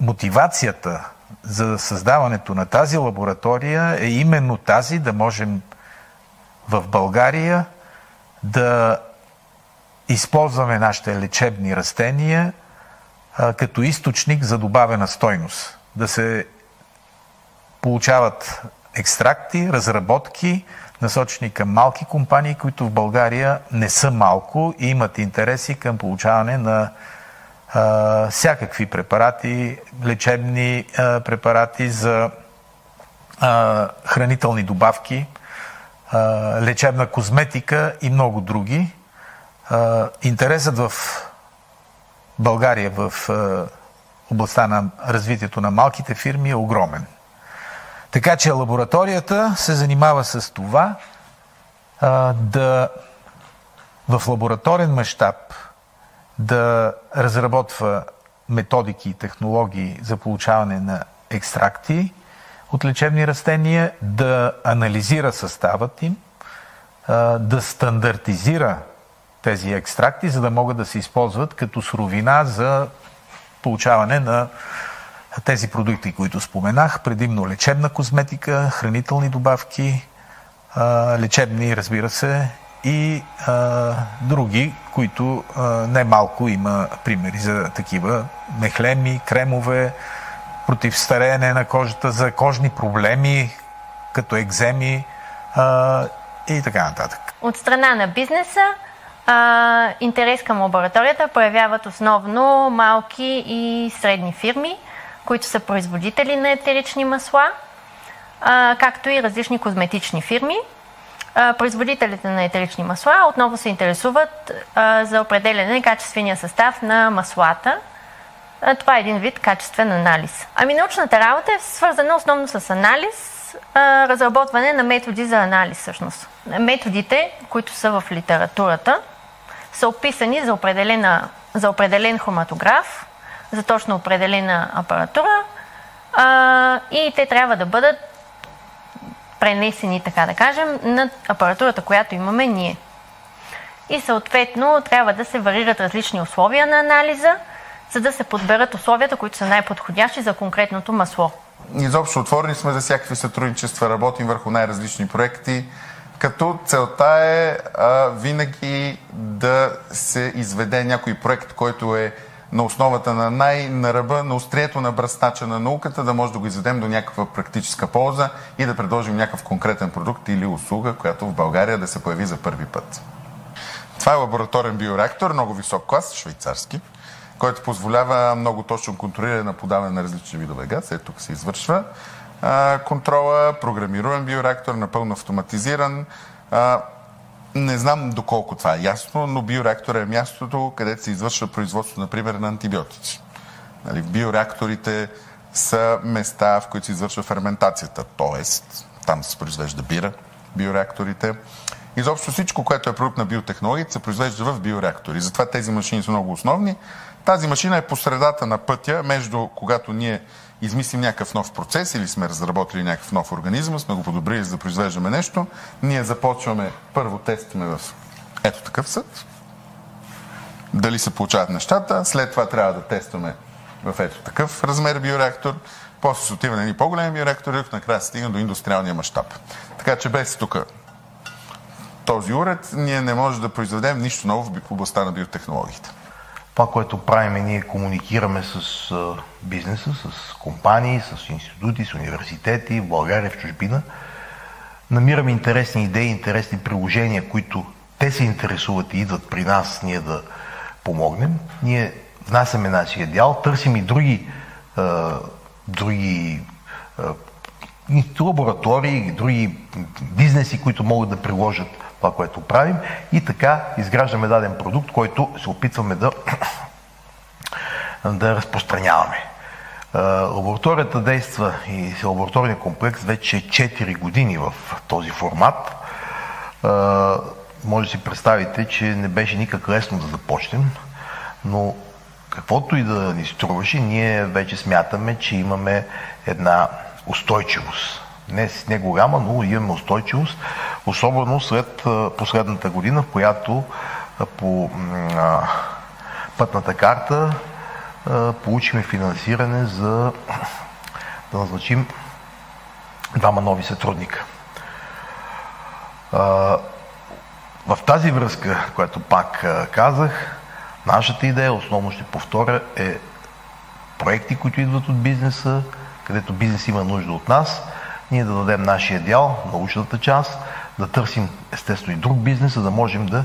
мотивацията за създаването на тази лаборатория е именно тази да можем в България да използваме нашите лечебни растения а, като източник за добавена стойност. Да се получават екстракти, разработки, насочени към малки компании, които в България не са малко и имат интереси към получаване на всякакви препарати, лечебни препарати за хранителни добавки, лечебна козметика и много други. Интересът в България в областта на развитието на малките фирми е огромен. Така че лабораторията се занимава с това да в лабораторен мащаб да разработва методики и технологии за получаване на екстракти от лечебни растения, да анализира съставът им, да стандартизира тези екстракти, за да могат да се използват като суровина за получаване на тези продукти, които споменах, предимно лечебна козметика, хранителни добавки, лечебни, разбира се, и а, други, които а, не малко има примери за такива мехлеми, кремове, против стареене на кожата, за кожни проблеми, като екземи а, и така нататък. От страна на бизнеса а, интерес към лабораторията проявяват основно малки и средни фирми, които са производители на етерични масла, а, както и различни козметични фирми – производителите на етерични масла отново се интересуват за определене качествения състав на маслата. Това е един вид качествен анализ. Ами научната работа е свързана основно с анализ, разработване на методи за анализ всъщност. Методите, които са в литературата, са описани за, за определен хроматограф, за точно определена апаратура и те трябва да бъдат пренесени, така да кажем, на апаратурата, която имаме ние. И съответно трябва да се варират различни условия на анализа, за да се подберат условията, които са най-подходящи за конкретното масло. Изобщо отворени сме за всякакви сътрудничества, работим върху най-различни проекти, като целта е а, винаги да се изведе някой проект, който е на основата на най на ръба, на острието на бръстача на науката, да може да го изведем до някаква практическа полза и да предложим някакъв конкретен продукт или услуга, която в България да се появи за първи път. Това е лабораторен биореактор, много висок клас, швейцарски, който позволява много точно контролиране на подаване на различни видове газ. Ето тук се извършва контрола, програмируем биореактор, напълно автоматизиран. Не знам доколко това е ясно, но биореактора е мястото, където се извършва производство, например, на антибиотици. Нали, биореакторите са места, в които се извършва ферментацията, т.е. там се произвежда бира, биореакторите. Изобщо всичко, което е продукт на биотехнологията, се произвежда в биореактори. Затова тези машини са много основни. Тази машина е по средата на пътя между когато ние измислим някакъв нов процес или сме разработили някакъв нов организъм, сме го подобрили за да произвеждаме нещо, ние започваме, първо тестваме в ето такъв съд, дали се получават нещата, след това трябва да тестваме в ето такъв размер биореактор, после се отива на едни по-големи биореактори, накрая се стигна до индустриалния мащаб. Така че без тук този уред, ние не можем да произведем нищо ново в областта на биотехнологиите. Това, което правим, ние комуникираме с бизнеса, с компании, с институти, с университети в България, в чужбина. Намираме интересни идеи, интересни приложения, които те се интересуват и идват при нас, ние да помогнем. Ние внасяме нашия дял, търсим и други, други лаборатории, други бизнеси, които могат да приложат това, което правим и така изграждаме даден продукт, който се опитваме да, да разпространяваме. Лабораторията действа и лабораторния комплекс вече 4 години в този формат. Може да си представите, че не беше никак лесно да започнем, но каквото и да ни струваше, ние вече смятаме, че имаме една устойчивост не, не голяма, но имаме устойчивост, особено след последната година, в която по пътната карта получихме финансиране за да назначим двама нови сътрудника. В тази връзка, която пак казах, нашата идея, основно ще повторя, е проекти, които идват от бизнеса, където бизнес има нужда от нас, ние да дадем нашия дял, научната част, да търсим естествено и друг бизнес, за да можем да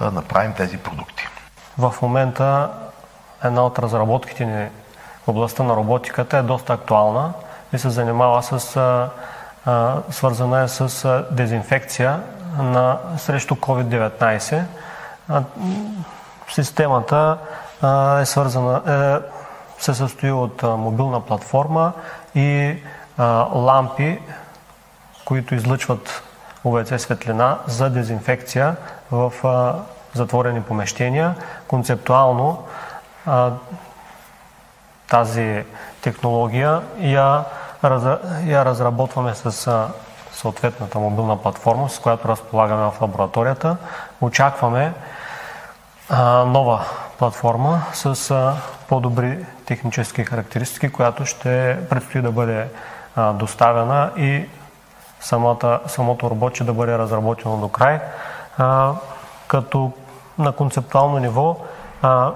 направим тези продукти. В момента една от разработките ни в областта на роботиката е доста актуална и се занимава с а, свързана е с дезинфекция на, срещу COVID-19. А, системата а, е свързана, е, се състои от мобилна платформа и лампи, които излъчват УВЦ светлина за дезинфекция в затворени помещения. Концептуално тази технология я, я разработваме с съответната мобилна платформа, с която разполагаме в лабораторията. Очакваме нова платформа с по-добри технически характеристики, която ще предстои да бъде доставена и самата, самото робоче да бъде разработено до край. А, като на концептуално ниво а,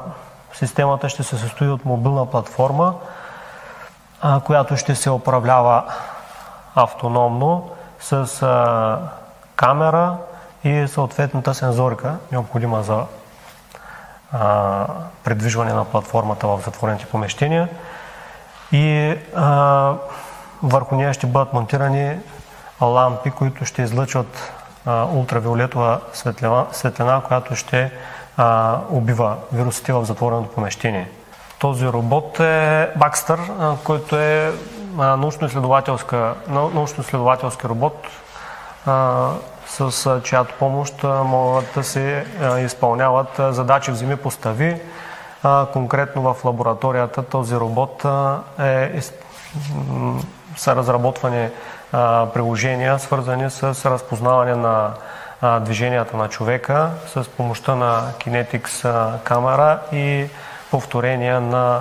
системата ще се състои от мобилна платформа, а, която ще се управлява автономно с а, камера и съответната сензорика, необходима за а, предвижване на платформата в затворените помещения. И а, върху нея ще бъдат монтирани лампи, които ще излъчват а, ултравиолетова светлина, светлина, която ще а, убива вирусите в затвореното помещение. Този робот е Бакстър, който е научно-изследователски робот, с чиято помощ могат да се изпълняват задачи в земи постави. Конкретно в лабораторията този робот е, са разработвани приложения, свързани с разпознаване на движенията на човека с помощта на Kinetics камера и повторения на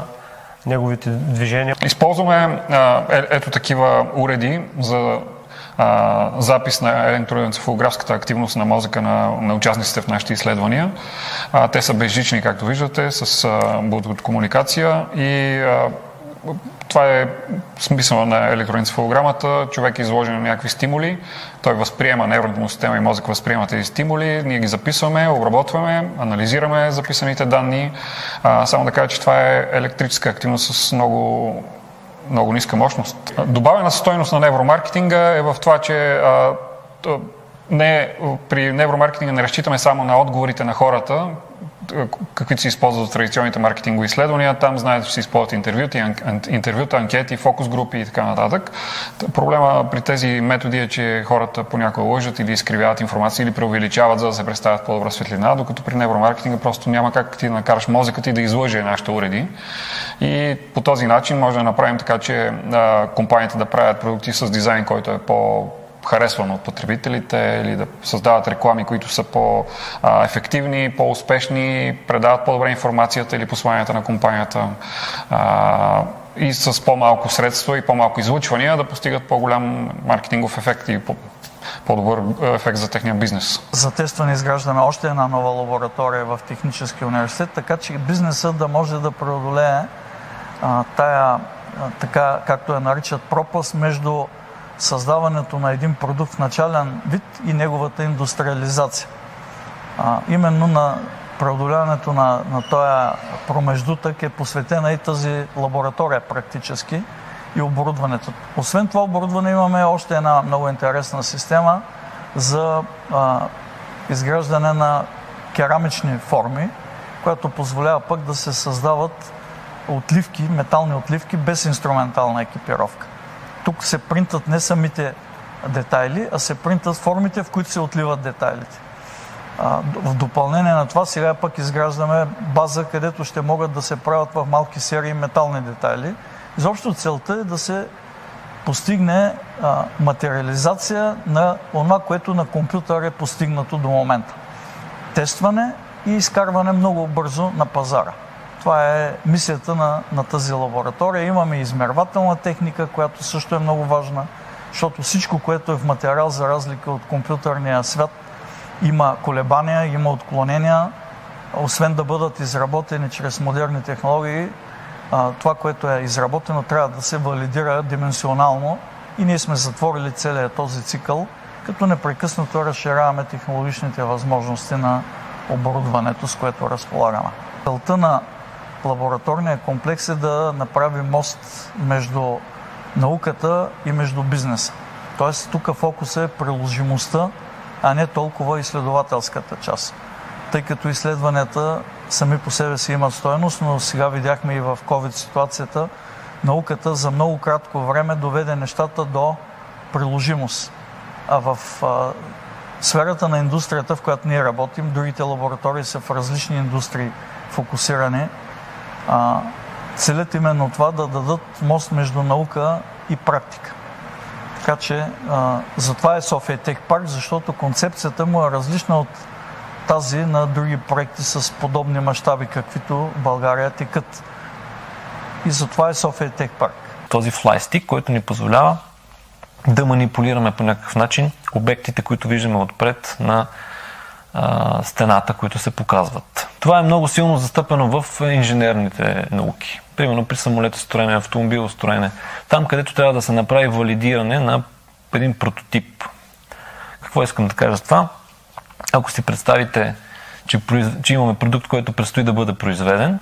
неговите движения. Използваме е, ето такива уреди за а, запис на електроенцефалографската активност на мозъка на, на участниците в нашите изследвания. А, те са безжични, както виждате, с а, комуникация и а, това е смисъла на електроенцефалограмата. Човек е изложен на някакви стимули, той възприема нервната му система и мозък възприема тези стимули, ние ги записваме, обработваме, анализираме записаните данни. А, само да кажа, че това е електрическа активност с много много ниска мощност. Добавена стойност на невромаркетинга е в това, че а, не, при невромаркетинга не разчитаме само на отговорите на хората, каквито се използват в традиционните маркетингови изследвания. Там знаете, че се използват интервюта, интервюта, анкети, фокус групи и така нататък. Проблема при тези методи е, че хората понякога лъжат или изкривяват информация или преувеличават, за да се представят по-добра светлина, докато при невромаркетинга просто няма как ти да накараш мозъкът и да излъже нашите уреди. И по този начин може да направим така, че а, компаниите да правят продукти с дизайн, който е по харесван от потребителите или да създават реклами, които са по-ефективни, по-успешни, предават по-добре информацията или посланията на компанията и с по-малко средства и по-малко излучвания да постигат по-голям маркетингов ефект и по-добър ефект за техния бизнес. За тестване изграждаме още една нова лаборатория в Техническия университет, така че бизнесът да може да преодолее а, тая, а, така както я наричат, пропаст между създаването на един продукт в начален вид и неговата индустриализация. А, именно на преодоляването на, на този промеждутък е посветена и тази лаборатория практически и оборудването. Освен това оборудване имаме още една много интересна система за а, изграждане на керамични форми, която позволява пък да се създават отливки, метални отливки без инструментална екипировка. Тук се принтат не самите детайли, а се принтат формите, в които се отливат детайлите. В допълнение на това сега пък изграждаме база, където ще могат да се правят в малки серии метални детайли. Изобщо целта е да се постигне материализация на това, което на компютър е постигнато до момента. Тестване и изкарване много бързо на пазара. Това е мисията на, на тази лаборатория. Имаме измервателна техника, която също е много важна, защото всичко, което е в материал, за разлика от компютърния свят, има колебания, има отклонения. Освен да бъдат изработени чрез модерни технологии, това, което е изработено, трябва да се валидира дименсионално и ние сме затворили целият този цикъл, като непрекъснато разширяваме технологичните възможности на оборудването, с което разполагаме. Целта на лабораторния комплекс е да направи мост между науката и между бизнеса. Тоест тук фокуса е приложимостта, а не толкова изследователската част. Тъй като изследванията сами по себе си имат стоеност, но сега видяхме и в COVID ситуацията, науката за много кратко време доведе нещата до приложимост. А в а, сферата на индустрията, в която ние работим, другите лаборатории са в различни индустрии фокусирани, а, целят именно това да дадат мост между наука и практика. Така че а, затова е София Тех Парк, защото концепцията му е различна от тази на други проекти с подобни мащаби, каквито България текат. И затова е София Тех Парк. Този флайстик, който ни позволява да манипулираме по някакъв начин обектите, които виждаме отпред на а, стената, които се показват. Това е много силно застъпено в инженерните науки. Примерно при самолетостроене, автомобилостроене. Там, където трябва да се направи валидиране на един прототип. Какво искам да кажа с това? Ако си представите, че, че имаме продукт, който предстои да бъде произведен,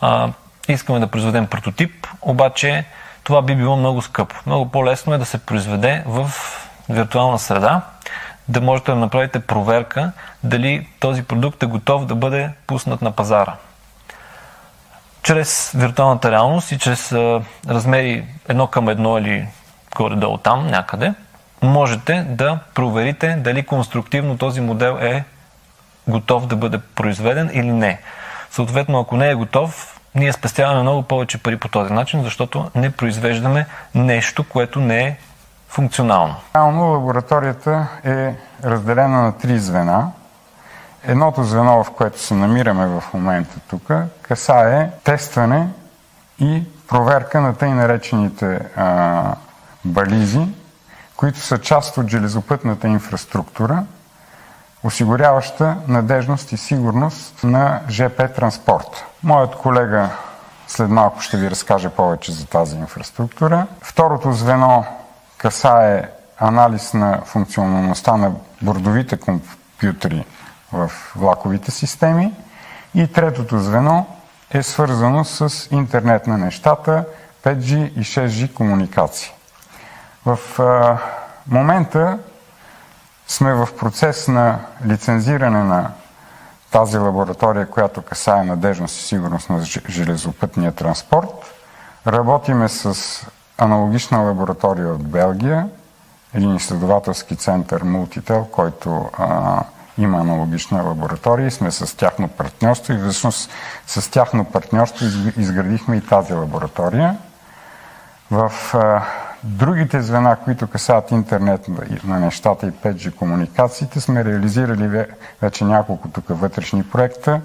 а, искаме да произведем прототип, обаче това би било много скъпо. Много по-лесно е да се произведе в виртуална среда, да можете да направите проверка дали този продукт е готов да бъде пуснат на пазара. Чрез виртуалната реалност и чрез а, размери едно към едно или горе-долу там някъде, можете да проверите дали конструктивно този модел е готов да бъде произведен или не. Съответно, ако не е готов, ние спестяваме много повече пари по този начин, защото не произвеждаме нещо, което не е функционално. Реално лабораторията е разделена на три звена. Едното звено, в което се намираме в момента тук, касае тестване и проверка на тъй наречените а, бализи, които са част от железопътната инфраструктура, осигуряваща надежност и сигурност на ЖП транспорт. Моят колега след малко ще ви разкаже повече за тази инфраструктура. Второто звено касае анализ на функционалността на бордовите компютри в влаковите системи. И третото звено е свързано с интернет на нещата, 5G и 6G комуникации. В а, момента сме в процес на лицензиране на тази лаборатория, която касае надежност и сигурност на железопътния транспорт. Работиме с аналогична лаборатория от Белгия, един изследователски център Multitel, който а, има аналогична лаборатория и сме с тяхно партньорство и всъщност с тяхно партньорство изградихме и тази лаборатория. В а, другите звена, които касаят интернет на нещата и 5G комуникациите, сме реализирали вече няколко тук вътрешни проекта,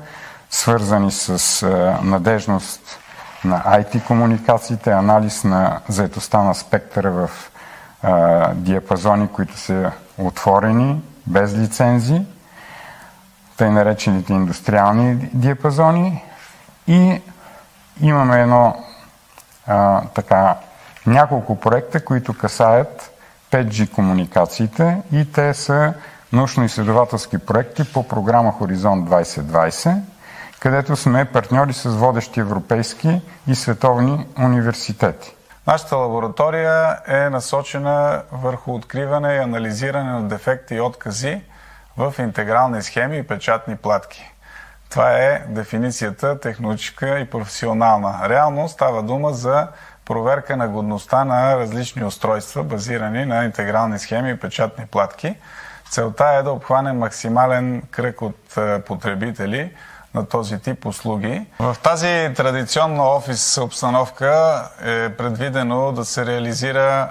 свързани с а, надежност на IT комуникациите, анализ на заетостта на спектъра в а, диапазони, които са отворени, без лицензи, тъй наречените индустриални диапазони. И имаме едно а, така няколко проекта, които касаят 5G комуникациите и те са научно-изследователски проекти по програма Хоризонт 2020, където сме партньори с водещи европейски и световни университети. Нашата лаборатория е насочена върху откриване и анализиране на дефекти и откази в интегрални схеми и печатни платки. Това е дефиницията техническа и професионална. Реално става дума за проверка на годността на различни устройства, базирани на интегрални схеми и печатни платки. Целта е да обхване максимален кръг от е, потребители на този тип услуги. В тази традиционна офис обстановка е предвидено да се реализира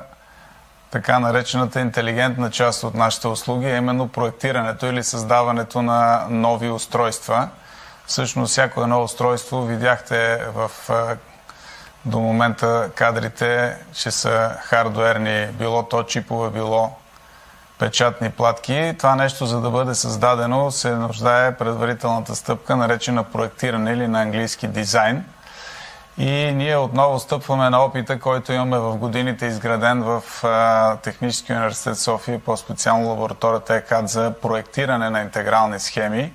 така наречената интелигентна част от нашите услуги, а именно проектирането или създаването на нови устройства – Всъщност всяко едно устройство видяхте в до момента кадрите, че са хардуерни, било то чипове, било печатни платки. Това нещо, за да бъде създадено, се нуждае предварителната стъпка, наречена проектиране или на английски дизайн. И ние отново стъпваме на опита, който имаме в годините изграден в Техническия университет София, по-специално лабораторията ЕКАД за проектиране на интегрални схеми,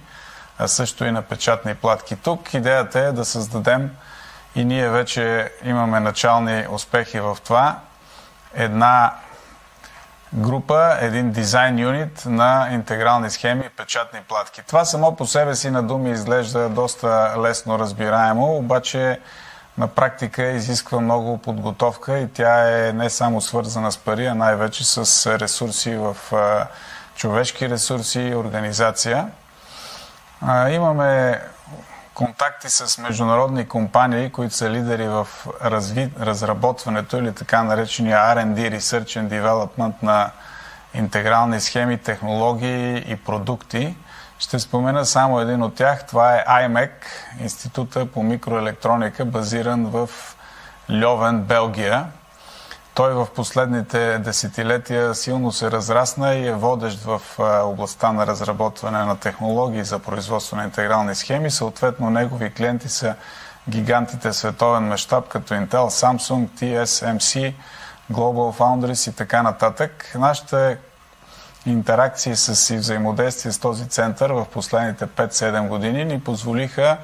а също и на печатни платки. Тук идеята е да създадем и ние вече имаме начални успехи в това. Една група, един дизайн юнит на интегрални схеми и печатни платки. Това само по себе си на думи изглежда доста лесно разбираемо, обаче на практика изисква много подготовка и тя е не само свързана с пари, а най-вече с ресурси в човешки ресурси и организация. Имаме контакти с международни компании, които са лидери в разви... разработването или така наречения R&D, Research and Development на интегрални схеми, технологии и продукти. Ще спомена само един от тях. Това е IMEC, Института по микроелектроника, базиран в Льовен, Белгия. Той в последните десетилетия силно се разрасна и е водещ в областта на разработване на технологии за производство на интегрални схеми. Съответно, негови клиенти са гигантите световен мащаб, като Intel, Samsung, TSMC, Global Foundries и така нататък. Нашите интеракции с и взаимодействие с този център в последните 5-7 години ни позволиха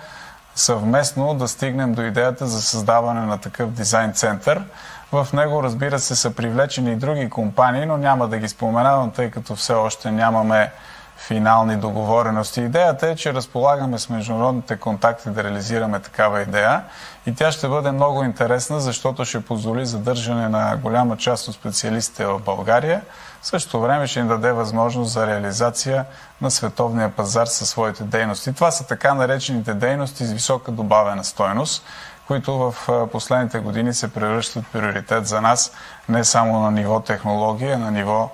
съвместно да стигнем до идеята за създаване на такъв дизайн център – в него, разбира се, са привлечени и други компании, но няма да ги споменавам, тъй като все още нямаме финални договорености. Идеята е, че разполагаме с международните контакти да реализираме такава идея и тя ще бъде много интересна, защото ще позволи задържане на голяма част от специалистите в България. В същото време ще ни даде възможност за реализация на световния пазар със своите дейности. Това са така наречените дейности с висока добавена стойност които в последните години се превръщат приоритет за нас не само на ниво технология, а на ниво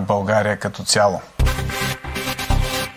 България като цяло.